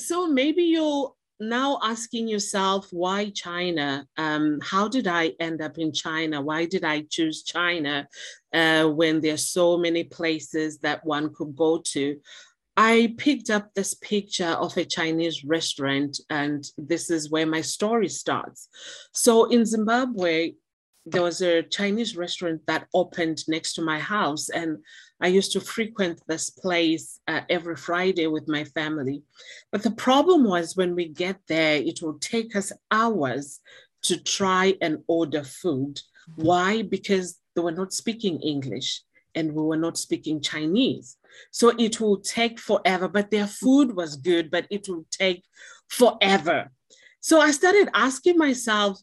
so maybe you're now asking yourself why China? Um, how did I end up in China? Why did I choose China uh, when there's so many places that one could go to? I picked up this picture of a Chinese restaurant, and this is where my story starts. So in Zimbabwe, there was a Chinese restaurant that opened next to my house, and I used to frequent this place uh, every Friday with my family. But the problem was when we get there, it will take us hours to try and order food. Why? Because they were not speaking English and we were not speaking Chinese. So it will take forever, but their food was good, but it will take forever. So I started asking myself,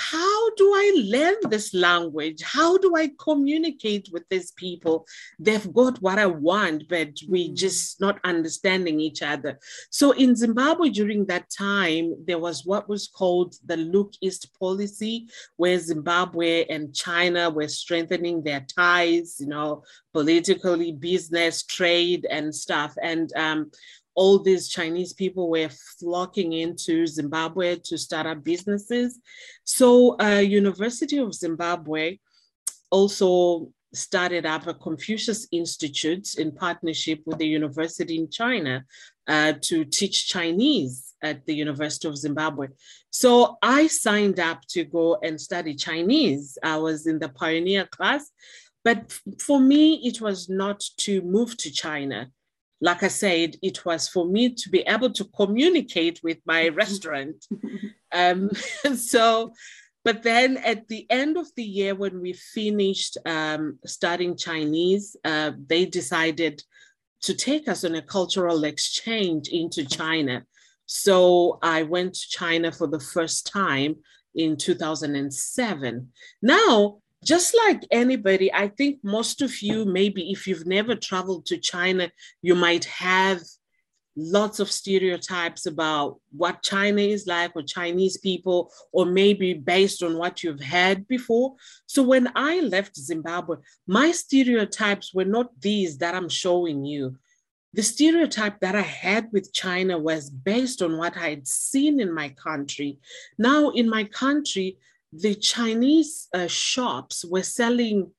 how do I learn this language? How do I communicate with these people? They've got what I want, but we're just not understanding each other. So in Zimbabwe during that time, there was what was called the Look East policy, where Zimbabwe and China were strengthening their ties, you know, politically, business, trade, and stuff. And um, all these Chinese people were flocking into Zimbabwe to start up businesses. So, uh, University of Zimbabwe also started up a Confucius Institute in partnership with the university in China uh, to teach Chinese at the University of Zimbabwe. So I signed up to go and study Chinese. I was in the pioneer class, but for me, it was not to move to China like I said, it was for me to be able to communicate with my restaurant. um, so, but then at the end of the year, when we finished um, studying Chinese, uh, they decided to take us on a cultural exchange into China. So I went to China for the first time in 2007. Now, just like anybody, I think most of you, maybe if you've never traveled to China, you might have lots of stereotypes about what China is like or Chinese people, or maybe based on what you've had before. So when I left Zimbabwe, my stereotypes were not these that I'm showing you. The stereotype that I had with China was based on what I'd seen in my country. Now, in my country, the Chinese uh, shops were selling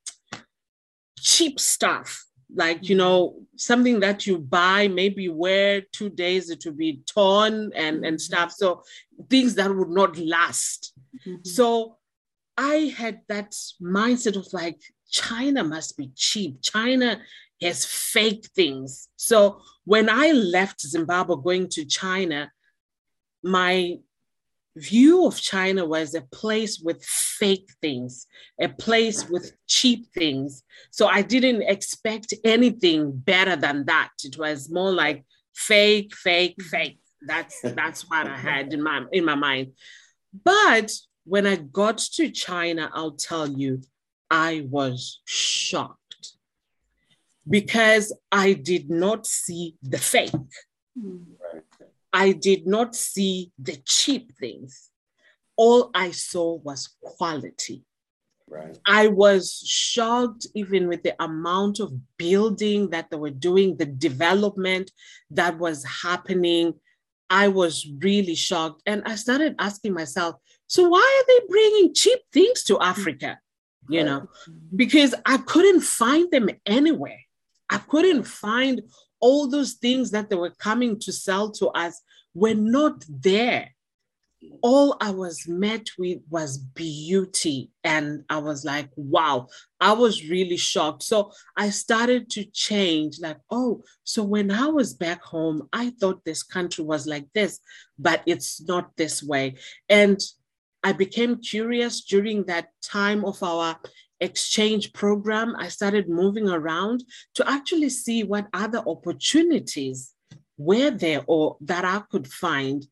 cheap stuff, like, you know, something that you buy, maybe wear two days, it will be torn and, and mm-hmm. stuff. So things that would not last. Mm-hmm. So I had that mindset of like, China must be cheap. China has fake things. So when I left Zimbabwe going to China, my view of China was a place with fake things, a place with cheap things. So I didn't expect anything better than that. It was more like fake, fake, fake. That's that's what I had in my in my mind. But when I got to China, I'll tell you, I was shocked because I did not see the fake. Mm. I did not see the cheap things. All I saw was quality. Right. I was shocked even with the amount of building that they were doing, the development that was happening. I was really shocked. And I started asking myself, so why are they bringing cheap things to Africa? You know, because I couldn't find them anywhere. I couldn't find all those things that they were coming to sell to us were not there. All I was met with was beauty. And I was like, wow, I was really shocked. So I started to change like, oh, so when I was back home, I thought this country was like this, but it's not this way. And I became curious during that time of our exchange program, I started moving around to actually see what other opportunities were there or that I could find.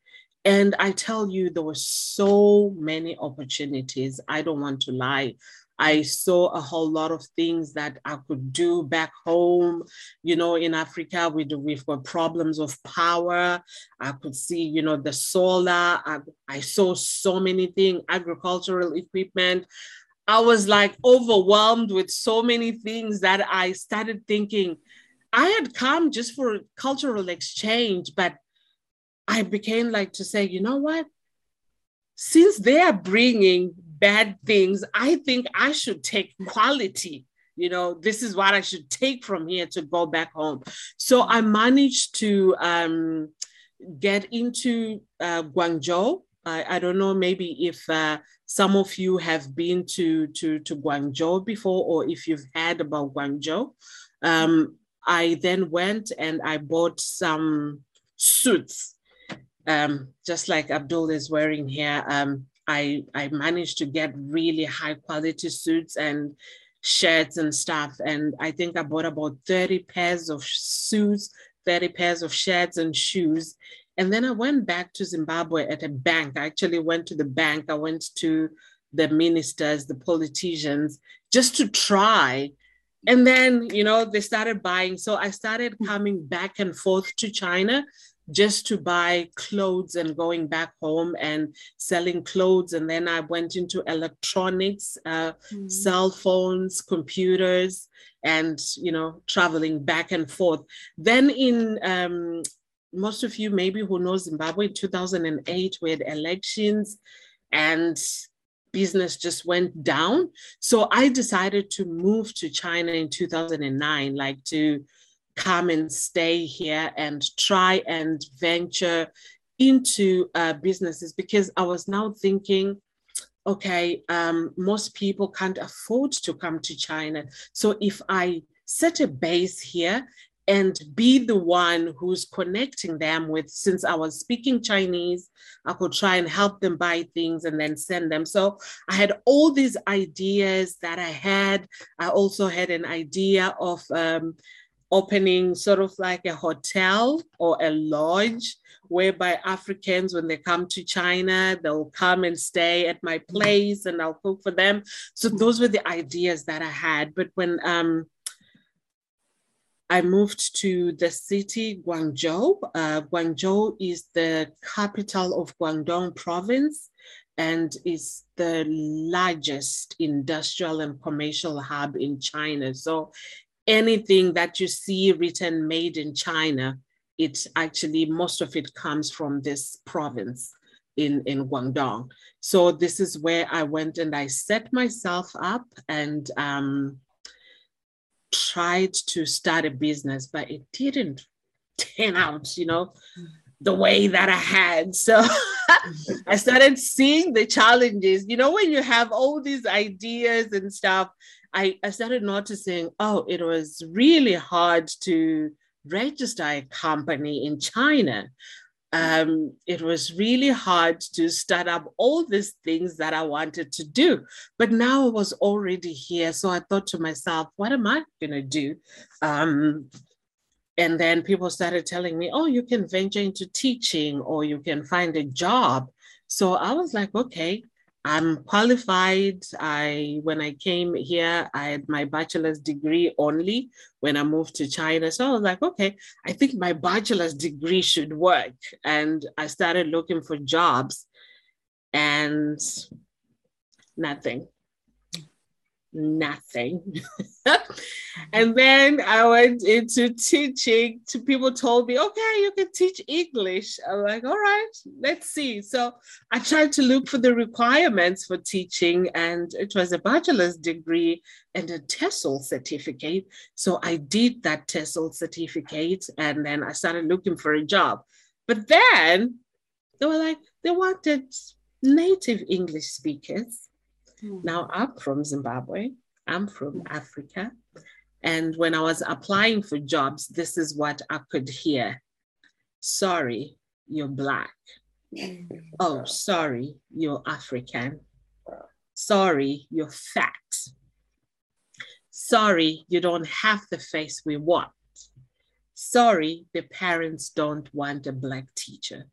And I tell you, there were so many opportunities. I don't want to lie. I saw a whole lot of things that I could do back home. You know, in Africa, we do, we've got problems of power. I could see, you know, the solar. I, I saw so many things, agricultural equipment. I was like overwhelmed with so many things that I started thinking I had come just for cultural exchange, but I became like to say, you know what? Since they are bringing bad things, I think I should take quality. You know, this is what I should take from here to go back home. So I managed to um, get into uh, Guangzhou. I, I, don't know, maybe if uh, some of you have been to, to, to Guangzhou before, or if you've heard about Guangzhou. Um, I then went and I bought some suits, um, just like Abdul is wearing here. Um, I, I managed to get really high quality suits and shirts and stuff. And I think I bought about 30 pairs of suits, 30 pairs of shirts and shoes. And then I went back to Zimbabwe at a bank. I actually went to the bank. I went to the ministers, the politicians, just to try. And then, you know, they started buying. So I started coming back and forth to China just to buy clothes and going back home and selling clothes. And then I went into electronics, uh, mm-hmm. cell phones, computers, and you know, traveling back and forth. Then in um, most of you maybe who know Zimbabwe, in 2008 we had elections and business just went down. So I decided to move to China in 2009, like to come and stay here and try and venture into uh, businesses because I was now thinking, okay, um, most people can't afford to come to China. So if I set a base here and be the one who's connecting them with, since I was speaking Chinese, I could try and help them buy things and then send them. So I had all these ideas that I had. I also had an idea of um, opening sort of like a hotel or a lodge whereby Africans, when they come to China, they'll come and stay at my place and I'll cook for them. So those were the ideas that I had. But when um, I moved to the city, Guangzhou, uh, Guangzhou is the capital of Guangdong province and is the largest industrial and commercial hub in China. So anything that you see written made in China, it actually most of it comes from this province in, in Guangdong. So this is where I went and I set myself up and um, tried to start a business, but it didn't turn out, you know, the way that I had. So I started seeing the challenges. You know, when you have all these ideas and stuff, I, I started noticing, oh, it was really hard to register a company in China. Um, it was really hard to start up all these things that I wanted to do. But now I was already here. So I thought to myself, what am I going to do? Um, and then people started telling me, oh, you can venture into teaching or you can find a job. So I was like, okay, I'm qualified. I when I came here, I had my bachelor's degree only when I moved to China. So I was like, okay, I think my bachelor's degree should work. And I started looking for jobs and nothing nothing. and then I went into teaching. To people told me, okay, you can teach English. I'm like, all right, let's see. So I tried to look for the requirements for teaching, and it was a bachelor's degree and a TESOL certificate. So I did that TESOL certificate, and then I started looking for a job. But then they were like, they wanted native English speakers Hmm. Now, I'm from Zimbabwe, I'm from Africa. And when I was applying for jobs, this is what I could hear Sorry, you're Black. Oh, sorry, you're African. Sorry, you're fat. Sorry, you don't have the face we want. Sorry, the parents don't want a Black teacher.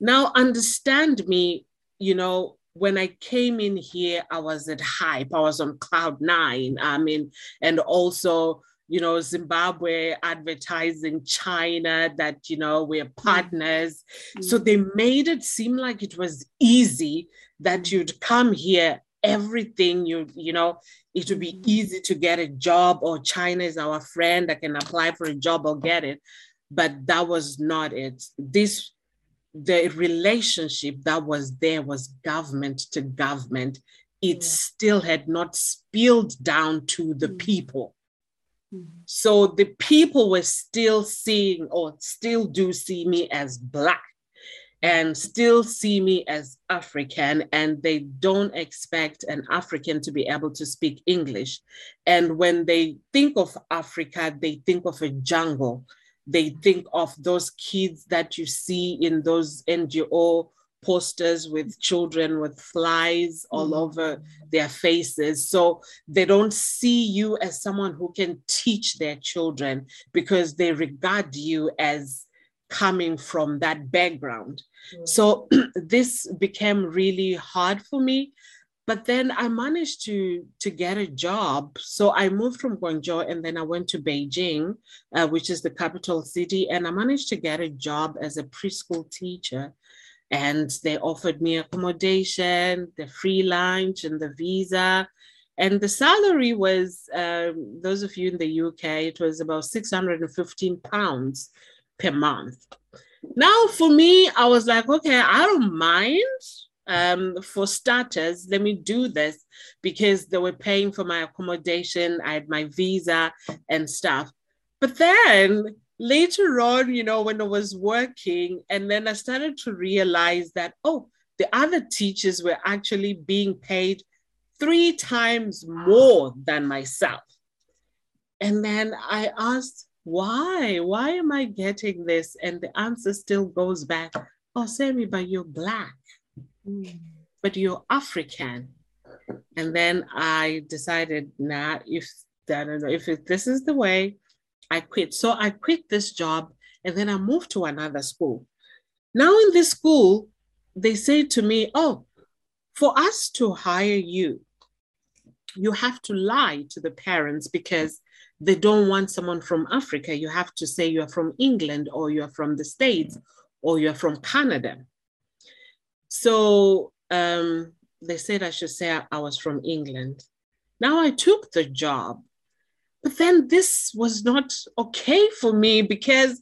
Now, understand me, you know, when I came in here, I was at hype. I was on cloud nine. I mean, and also, you know, Zimbabwe advertising China that, you know, we're mm. partners. Mm-hmm. So they made it seem like it was easy that mm. you'd come here, everything you, you know, it would be mm. easy to get a job or China is our friend. I can apply for a job or get it. but that was not it. This the relationship that was there was government to government. It yeah. still had not spilled down to the mm. people. Mm-hmm. So the people were still seeing or still do see me as Black and still see me as African, and they don't expect an African to be able to speak English. And when they think of Africa, they think of a jungle. They think of those kids that you see in those NGO posters with children with flies all mm. over their faces. So they don't see you as someone who can teach their children because they regard you as coming from that background. Mm. So this became really hard for me. But then I managed to, to get a job. So I moved from Guangzhou and then I went to Beijing, uh, which is the capital city, and I managed to get a job as a preschool teacher and they offered me accommodation, the free lunch, and the visa. And the salary was, um, those of you in the UK, it was about 615 pounds per month. Now, for me, I was like, okay, I don't mind. Um, for starters, let me do this because they were paying for my accommodation, I had my visa and stuff. But then later on, you know, when I was working, and then I started to realize that, oh, the other teachers were actually being paid three times more than myself. And then I asked, why? Why am I getting this? And the answer still goes back, oh, Sammy, but you're Black, but you're African. And then I decided, nah, if, if this is the way, I quit. So I quit this job and then I moved to another school. Now, in this school, they say to me, Oh, for us to hire you, you have to lie to the parents because they don't want someone from Africa. You have to say you're from England or you're from the States or you're from Canada. So um, they said I should say I was from England. Now I took the job but then this was not okay for me because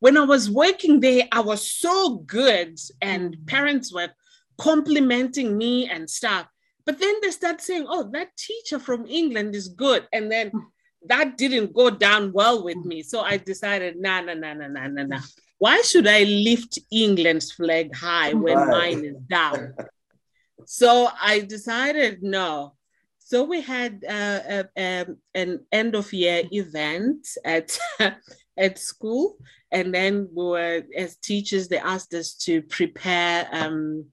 when I was working there, I was so good and mm. parents were complimenting me and stuff. But then they start saying, oh, that teacher from England is good. And then mm. that didn't go down well with me. So I decided, nah, nah, nah, nah, nah, nah, nah. Why should I lift England's flag high when right. mine is down? so I decided, no, so we had uh, a, a, an end of year event at at school, and then we were as teachers. They asked us to prepare um,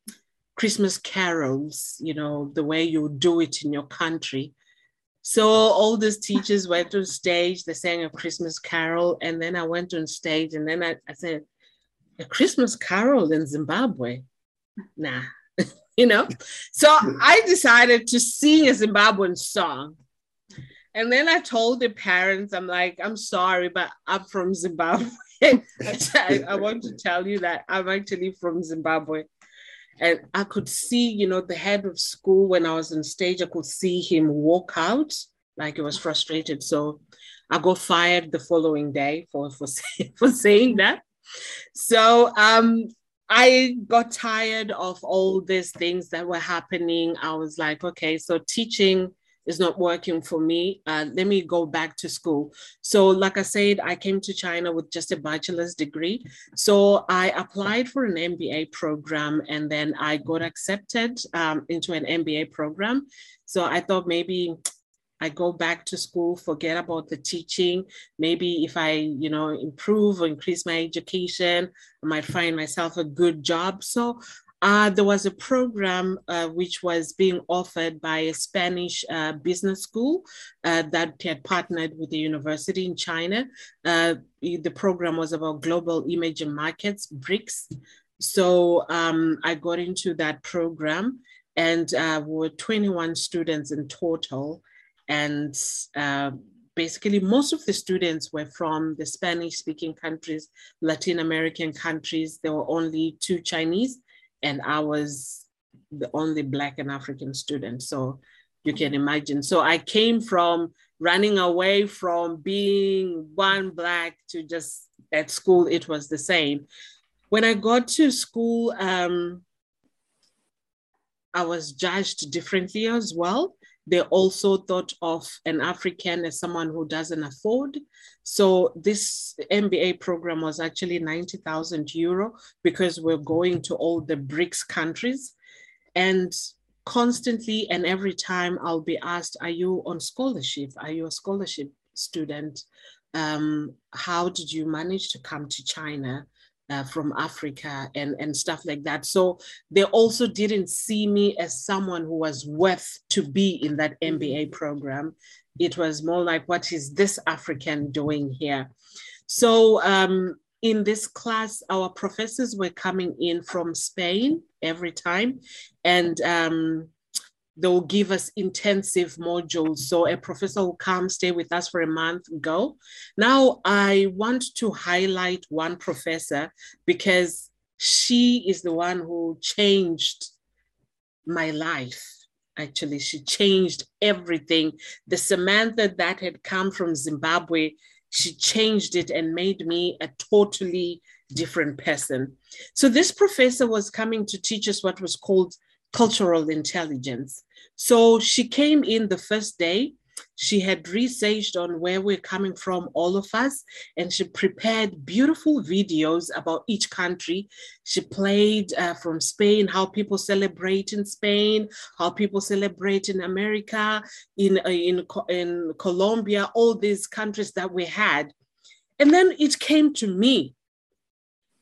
Christmas carols. You know the way you do it in your country. So all these teachers went on stage. They sang a Christmas carol, and then I went on stage, and then I, I said, "A Christmas carol in Zimbabwe? Nah." you know? So I decided to sing a Zimbabwean song. And then I told the parents, I'm like, I'm sorry, but I'm from Zimbabwe. I, I want to tell you that I'm actually from Zimbabwe. And I could see, you know, the head of school when I was on stage, I could see him walk out like he was frustrated. So I got fired the following day for, for, for saying that. So um, I got tired of all these things that were happening. I was like, okay, so teaching is not working for me. Uh, let me go back to school. So, like I said, I came to China with just a bachelor's degree. So, I applied for an MBA program and then I got accepted um, into an MBA program. So, I thought maybe I go back to school, forget about the teaching. Maybe if I, you know, improve or increase my education, I might find myself a good job. So uh, there was a program uh, which was being offered by a Spanish uh, business school uh, that had partnered with the university in China. Uh, the program was about global emerging markets, BRICS. So um, I got into that program and uh, were 21 students in total and basically most of the students were from the Spanish speaking countries, Latin American countries. There were only two Chinese and I was the only Black and African student. So you can imagine. So I came from running away from being one Black to just at school, it was the same. When I got to school, um, I was judged differently as well. They also thought of an African as someone who doesn't afford. So this MBA program was actually 90,000 euro because we're going to all the BRICS countries. And constantly and every time I'll be asked, are you on scholarship? Are you a scholarship student? Um, how did you manage to come to China? Uh, from Africa and, and stuff like that. So they also didn't see me as someone who was worth to be in that MBA mm-hmm. program. It was more like, what is this African doing here? So um, in this class, our professors were coming in from Spain every time. And um, they will give us intensive modules. So a professor will come, stay with us for a month, go. Now I want to highlight one professor because she is the one who changed my life. Actually, she changed everything. The Samantha that had come from Zimbabwe, she changed it and made me a totally different person. So this professor was coming to teach us what was called cultural intelligence. So she came in the first day. She had researched on where we're coming from, all of us, and she prepared beautiful videos about each country. She played uh, from Spain, how people celebrate in Spain, how people celebrate in America, in, uh, in, in Colombia, all these countries that we had. And then it came to me.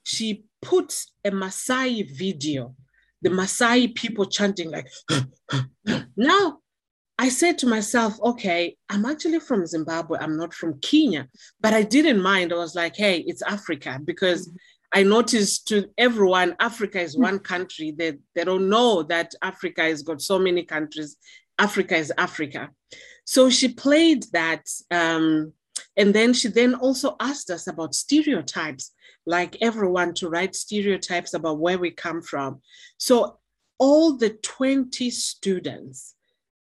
She put a Maasai video the Maasai people chanting like, now I said to myself, okay, I'm actually from Zimbabwe. I'm not from Kenya, but I didn't mind. I was like, hey, it's Africa because I noticed to everyone, Africa is one country. They, they don't know that Africa has got so many countries. Africa is Africa. So she played that. Um, and then she then also asked us about stereotypes like everyone to write stereotypes about where we come from. So all the 20 students,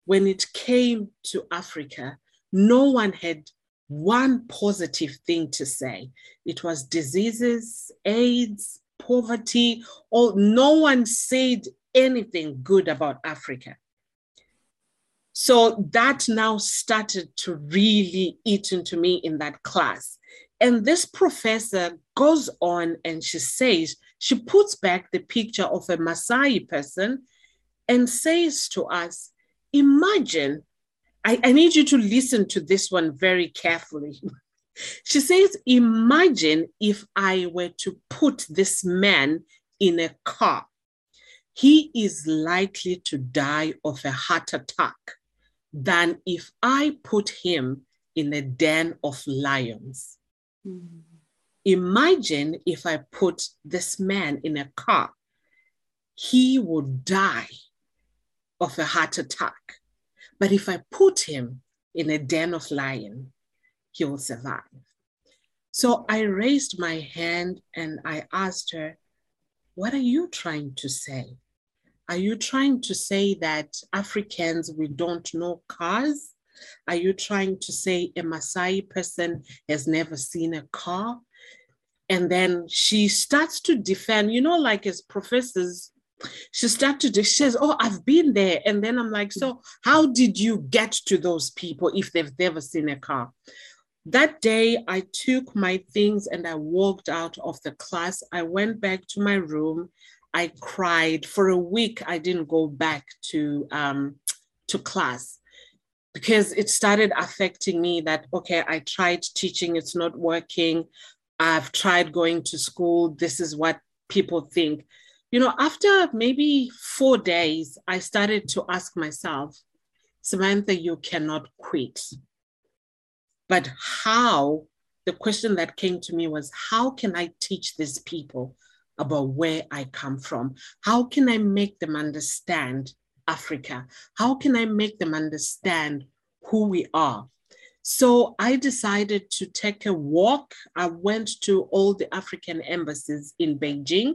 when it came to Africa, no one had one positive thing to say. It was diseases, AIDS, poverty, or no one said anything good about Africa. So that now started to really eat into me in that class. And this professor goes on and she says, she puts back the picture of a Maasai person and says to us, Imagine, I, I need you to listen to this one very carefully. she says, Imagine if I were to put this man in a car. He is likely to die of a heart attack than if I put him in a den of lions. Mm. Imagine if I put this man in a car, he would die of a heart attack. But if I put him in a den of lion, he will survive. So I raised my hand and I asked her, What are you trying to say? Are you trying to say that Africans, we don't know cars? Are you trying to say a Maasai person has never seen a car? And then she starts to defend, you know, like as professors, she starts to, she says, Oh, I've been there. And then I'm like, So how did you get to those people if they've never seen a car? That day, I took my things and I walked out of the class. I went back to my room. I cried for a week. I didn't go back to um, to class because it started affecting me that, okay, I tried teaching, it's not working. I've tried going to school. This is what people think. You know, after maybe four days, I started to ask myself, Samantha, you cannot quit. But how? The question that came to me was, how can I teach these people about where I come from? How can I make them understand Africa? How can I make them understand who we are? So I decided to take a walk. I went to all the African embassies in Beijing.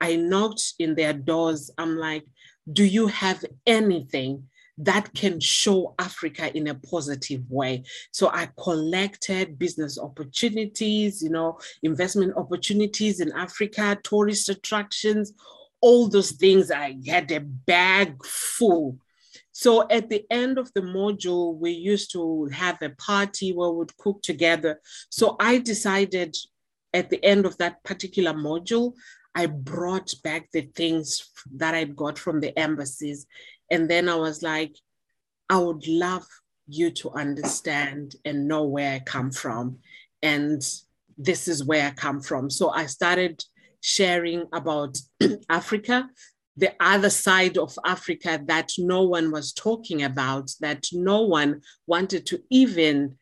I knocked in their doors. I'm like, do you have anything that can show Africa in a positive way. So I collected business opportunities, you know, investment opportunities in Africa, tourist attractions, all those things. I had a bag full. So at the end of the module, we used to have a party where we'd cook together. So I decided at the end of that particular module, I brought back the things that I got from the embassies. And then I was like, I would love you to understand and know where I come from. And this is where I come from. So I started sharing about Africa, the other side of Africa that no one was talking about, that no one wanted to even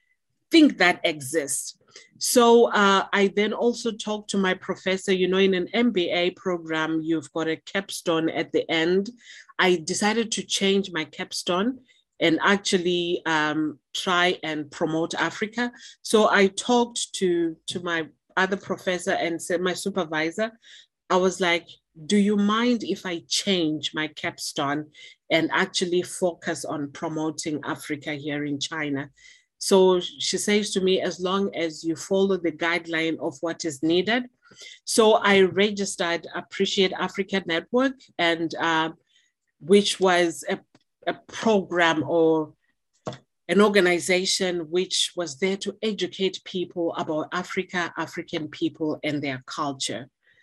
think that exists. So uh, I then also talked to my professor. You know, in an MBA program, you've got a capstone at the end. I decided to change my capstone and actually um, try and promote Africa. So I talked to to my other professor and my supervisor. I was like, "Do you mind if I change my capstone and actually focus on promoting Africa here in China?" So she says to me, as long as you follow the guideline of what is needed. So I registered Appreciate Africa Network, and uh, which was a, a program or an organization which was there to educate people about Africa, African people, and their culture.